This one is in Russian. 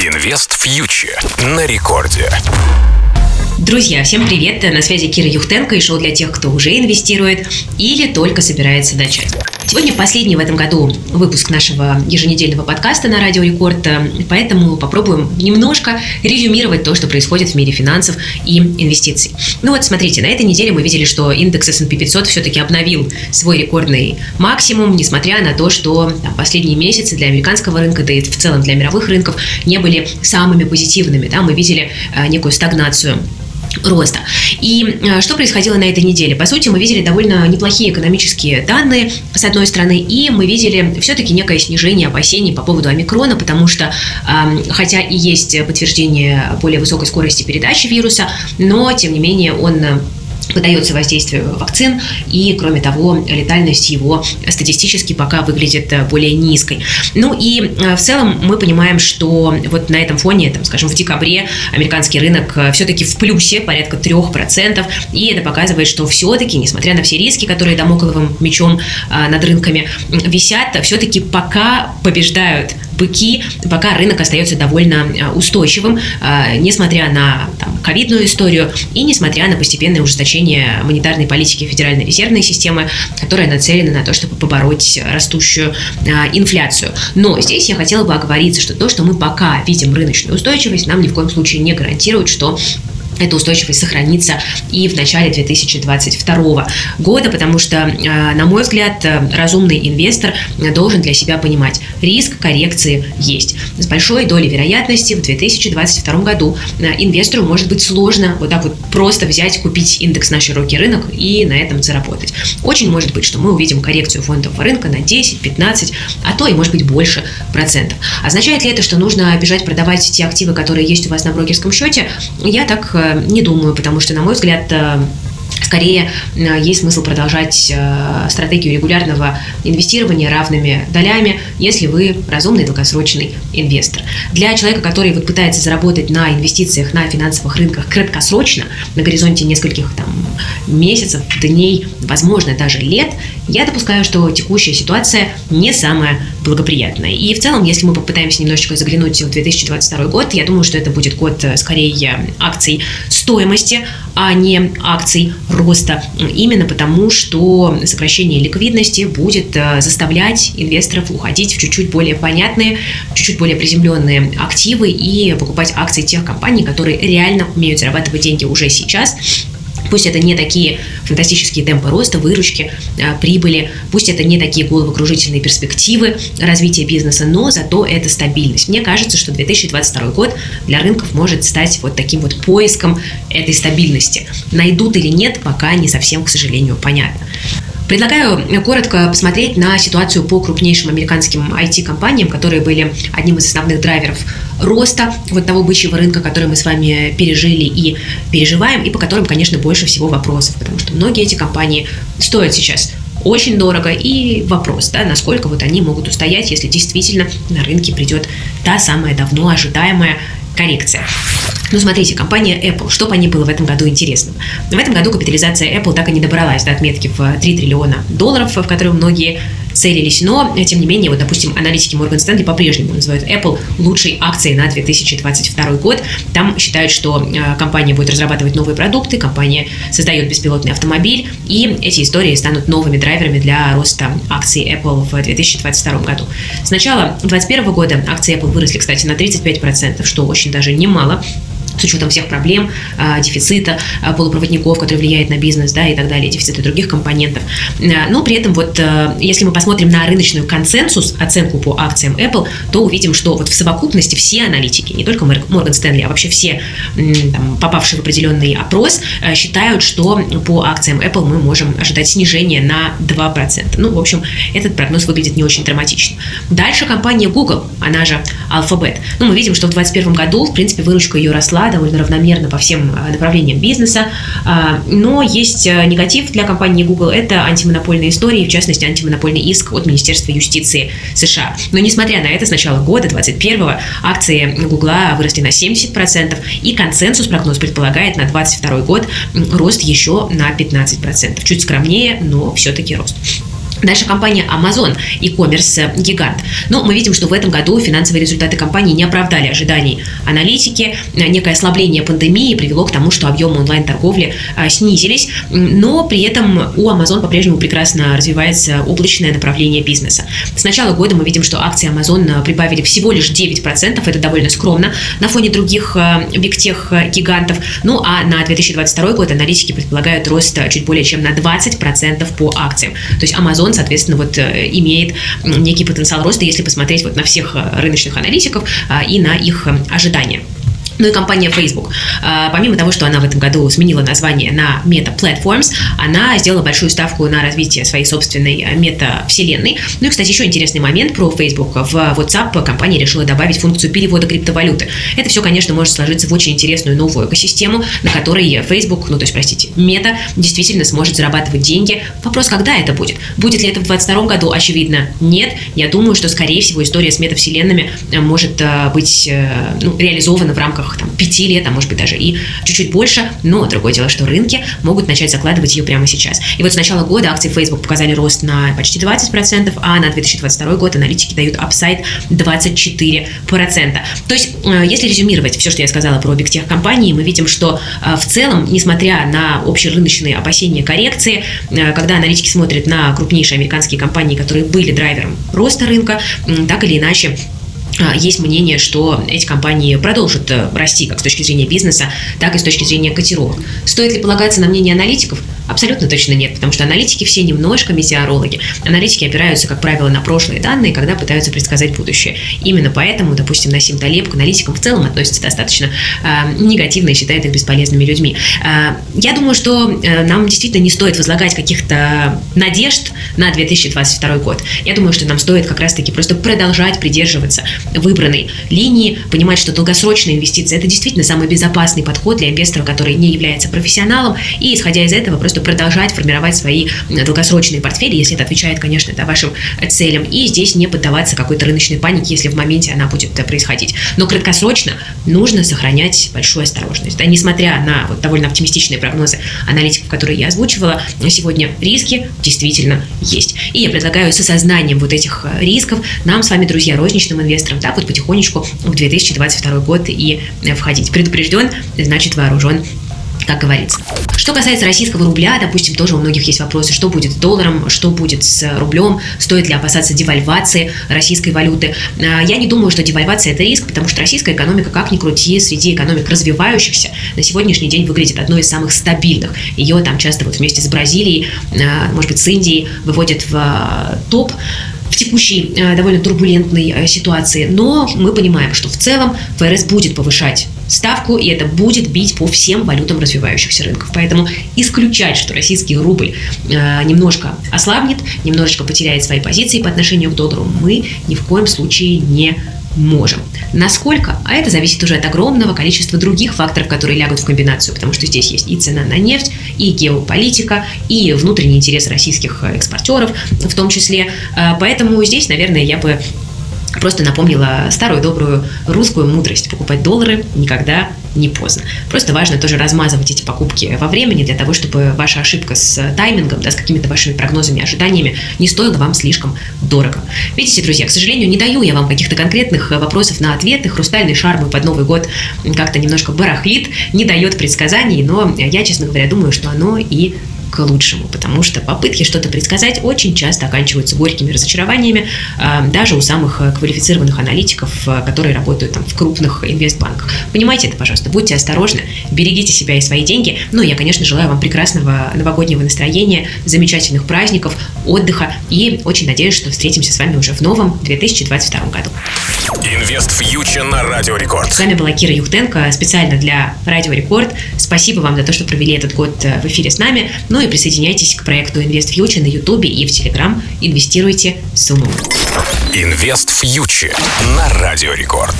Инвест фьючер на рекорде. Друзья, всем привет! На связи Кира Юхтенко и шоу для тех, кто уже инвестирует или только собирается начать. Сегодня последний в этом году выпуск нашего еженедельного подкаста на Радио Рекорд, поэтому попробуем немножко резюмировать то, что происходит в мире финансов и инвестиций. Ну вот смотрите, на этой неделе мы видели, что индекс S&P 500 все-таки обновил свой рекордный максимум, несмотря на то, что там, последние месяцы для американского рынка, да и в целом для мировых рынков не были самыми позитивными. Да? Мы видели э, некую стагнацию роста. И э, что происходило на этой неделе? По сути, мы видели довольно неплохие экономические данные, с одной стороны, и мы видели все-таки некое снижение опасений по поводу омикрона, потому что, хотя и есть подтверждение более высокой скорости передачи вируса, но, тем не менее, он поддается воздействию вакцин, и, кроме того, летальность его статистически пока выглядит э, более низкой. Ну и э, в целом мы понимаем, что вот на этом фоне, там, скажем, в декабре американский рынок э, все-таки в плюсе, порядка 3%, и это показывает, что все-таки, несмотря на все риски, которые домокловым мечом над рынками висят, все-таки пока побеждают быки, пока рынок остается довольно э, устойчивым, э, несмотря на там, ковидную историю и несмотря на постепенное ужесточение монетарной политики Федеральной резервной системы, которая нацелена на то, чтобы побороть растущую э, инфляцию. Но здесь я хотела бы оговориться, что то, что мы пока видим рыночную устойчивость, нам ни в коем случае не гарантирует, что эта устойчивость сохранится и в начале 2022 года, потому что, э, на мой взгляд, э, разумный инвестор должен для себя понимать, риск коррекции есть. С большой долей вероятности в 2022 году э, инвестору может быть сложно вот так вот просто взять, купить индекс на широкий рынок и на этом заработать. Очень может быть, что мы увидим коррекцию фондового рынка на 10, 15, а то и может быть больше процентов. Означает ли это, что нужно бежать продавать те активы, которые есть у вас на брокерском счете? Я так не думаю, потому что, на мой взгляд, э, Скорее, э, есть смысл продолжать э, стратегию регулярного инвестирования равными долями, если вы разумный долгосрочный инвестор. Для человека, который вот пытается заработать на инвестициях на финансовых рынках краткосрочно, на горизонте нескольких там, месяцев, дней, возможно, даже лет, я допускаю, что текущая ситуация не самая благоприятная. И в целом, если мы попытаемся немножечко заглянуть в 2022 год, я думаю, что это будет год э, скорее акций стоимости, а не акций роста. Именно потому, что сокращение ликвидности будет э, заставлять инвесторов уходить в чуть-чуть более понятные, чуть-чуть более приземленные активы и покупать акции тех компаний, которые реально умеют зарабатывать деньги уже сейчас, Пусть это не такие фантастические темпы роста, выручки, а, прибыли, пусть это не такие головокружительные перспективы развития бизнеса, но зато это стабильность. Мне кажется, что 2022 год для рынков может стать вот таким вот поиском этой стабильности. Найдут или нет, пока не совсем, к сожалению, понятно. Предлагаю коротко посмотреть на ситуацию по крупнейшим американским IT-компаниям, которые были одним из основных драйверов роста вот того бычьего рынка, который мы с вами пережили и переживаем, и по которым, конечно, больше всего вопросов, потому что многие эти компании стоят сейчас очень дорого. И вопрос, да, насколько вот они могут устоять, если действительно на рынке придет та самая давно ожидаемая коррекция. Ну, смотрите, компания Apple, что по ней было в этом году интересного? В этом году капитализация Apple так и не добралась до отметки в 3 триллиона долларов, в которую многие целились, но, тем не менее, вот, допустим, аналитики Morgan Stanley по-прежнему называют Apple лучшей акцией на 2022 год. Там считают, что э, компания будет разрабатывать новые продукты, компания создает беспилотный автомобиль, и эти истории станут новыми драйверами для роста акций Apple в 2022 году. С начала 2021 года акции Apple выросли, кстати, на 35%, что очень даже немало с учетом всех проблем, а, дефицита а, полупроводников, который влияет на бизнес, да, и так далее, дефицита других компонентов. А, но при этом вот, если мы посмотрим на рыночную консенсус, оценку по акциям Apple, то увидим, что вот в совокупности все аналитики, не только Морган Стэнли, а вообще все там, попавшие в определенный опрос, считают, что по акциям Apple мы можем ожидать снижения на 2%. Ну, в общем, этот прогноз выглядит не очень драматично. Дальше компания Google, она же Alphabet. Ну, мы видим, что в 2021 году, в принципе, выручка ее росла довольно равномерно по всем э, направлениям бизнеса. А, но есть э, негатив для компании Google – это антимонопольные истории, в частности, антимонопольный иск от Министерства юстиции США. Но несмотря на это, с начала года, 2021 акции Google выросли на 70%, и консенсус прогноз предполагает на 2022 год рост еще на 15%. Чуть скромнее, но все-таки рост. Дальше компания Amazon, e-commerce гигант. Но мы видим, что в этом году финансовые результаты компании не оправдали ожиданий аналитики. Некое ослабление пандемии привело к тому, что объемы онлайн-торговли а, снизились, но при этом у Amazon по-прежнему прекрасно развивается облачное направление бизнеса. С начала года мы видим, что акции Amazon прибавили всего лишь 9%, это довольно скромно на фоне других бигтех гигантов. Ну а на 2022 год аналитики предполагают рост чуть более чем на 20% по акциям. То есть Amazon он, соответственно, вот э, имеет некий потенциал роста, если посмотреть вот на всех э, рыночных аналитиков а, и на их э, ожидания. Ну и компания Facebook. А, помимо того, что она в этом году сменила название на Meta Platforms, она сделала большую ставку на развитие своей собственной э, мета-вселенной. Ну и, кстати, еще интересный момент про Facebook. В WhatsApp компания решила добавить функцию перевода криптовалюты. Это все, конечно, может сложиться в очень интересную новую экосистему, на которой Facebook, ну то есть, простите, Meta действительно сможет зарабатывать деньги. Вопрос, когда это будет? Будет ли это в 2022 году? Очевидно, нет. Я думаю, что, скорее всего, история с метавселенными э, может э, быть ну, реализована в рамках рамках там, 5 лет, а может быть даже и чуть-чуть больше, но другое дело, что рынки могут начать закладывать ее прямо сейчас. И вот с начала года акции Facebook показали рост на почти 20%, а на 2022 год аналитики дают апсайд 24%. То есть, э, если резюмировать все, что я сказала про бигтех компании, мы видим, что э, в целом, несмотря на общерыночные опасения коррекции, э, когда аналитики смотрят на крупнейшие американские компании, которые были драйвером роста рынка, так или иначе есть мнение, что эти компании продолжат э, расти как с точки зрения бизнеса, так и с точки зрения котировок. Стоит ли полагаться на мнение аналитиков? Абсолютно точно нет, потому что аналитики все немножко метеорологи. Аналитики опираются, как правило, на прошлые данные, когда пытаются предсказать будущее. Именно поэтому, допустим, Насим Талеб к аналитикам в целом относится достаточно э, негативно и считает их бесполезными людьми. Э, я думаю, что э, нам действительно не стоит возлагать каких-то надежд на 2022 год. Я думаю, что нам стоит как раз-таки просто продолжать придерживаться выбранной линии, понимать, что долгосрочные инвестиции – это действительно самый безопасный подход для инвестора, который не является профессионалом, и, исходя из этого, просто продолжать формировать свои долгосрочные портфели, если это отвечает, конечно, да, вашим целям, и здесь не поддаваться какой-то рыночной панике, если в моменте она будет происходить. Но краткосрочно нужно сохранять большую осторожность. Да, несмотря на вот довольно оптимистичные прогнозы аналитиков, которые я озвучивала, сегодня риски действительно есть. И я предлагаю с осознанием вот этих рисков нам с вами, друзья, розничным инвесторам, так вот потихонечку в 2022 год и входить. Предупрежден, значит вооружен как говорится. Что касается российского рубля, допустим, тоже у многих есть вопросы, что будет с долларом, что будет с рублем, стоит ли опасаться девальвации российской валюты. А, я не думаю, что девальвация – это риск, потому что российская экономика, как ни крути, среди экономик развивающихся, на сегодняшний день выглядит одной из самых стабильных. Ее там часто вот вместе с Бразилией, а, может быть, с Индией выводят в а, топ в текущей э, довольно турбулентной э, ситуации. Но мы понимаем, что в целом ФРС будет повышать ставку, и это будет бить по всем валютам развивающихся рынков. Поэтому исключать, что российский рубль э, немножко ослабнет, немножечко потеряет свои позиции по отношению к доллару, мы ни в коем случае не можем. Насколько? А это зависит уже от огромного количества других факторов, которые лягут в комбинацию, потому что здесь есть и цена на нефть, и геополитика, и внутренний интерес российских экспортеров в том числе. А, поэтому здесь, наверное, я бы просто напомнила старую добрую русскую мудрость. Покупать доллары никогда не поздно. Просто важно тоже размазывать эти покупки во времени для того, чтобы ваша ошибка с таймингом, да, с какими-то вашими прогнозами, ожиданиями не стоила вам слишком дорого. Видите, друзья, к сожалению, не даю я вам каких-то конкретных вопросов на ответы. Хрустальный шар мой под Новый год как-то немножко барахлит, не дает предсказаний, но я, честно говоря, думаю, что оно и лучшему, потому что попытки что-то предсказать очень часто оканчиваются горькими разочарованиями, а, даже у самых э, квалифицированных аналитиков, э, которые работают там в крупных инвестбанках. Понимайте это, пожалуйста, будьте осторожны, берегите себя и свои деньги. Ну, я, конечно, желаю вам прекрасного новогоднего настроения, замечательных праздников, отдыха и очень надеюсь, что встретимся с вами уже в новом 2022 году. InvestFuture на Радио Рекорд. С вами была Кира Юхтенко специально для Радио Рекорд. Спасибо вам за то, что провели этот год э, в эфире с нами. Ну и присоединяйтесь к проекту InvestFuture на Ютубе и в Телеграм. Инвестируйте с умом. InvestFuture на Радио Рекорд.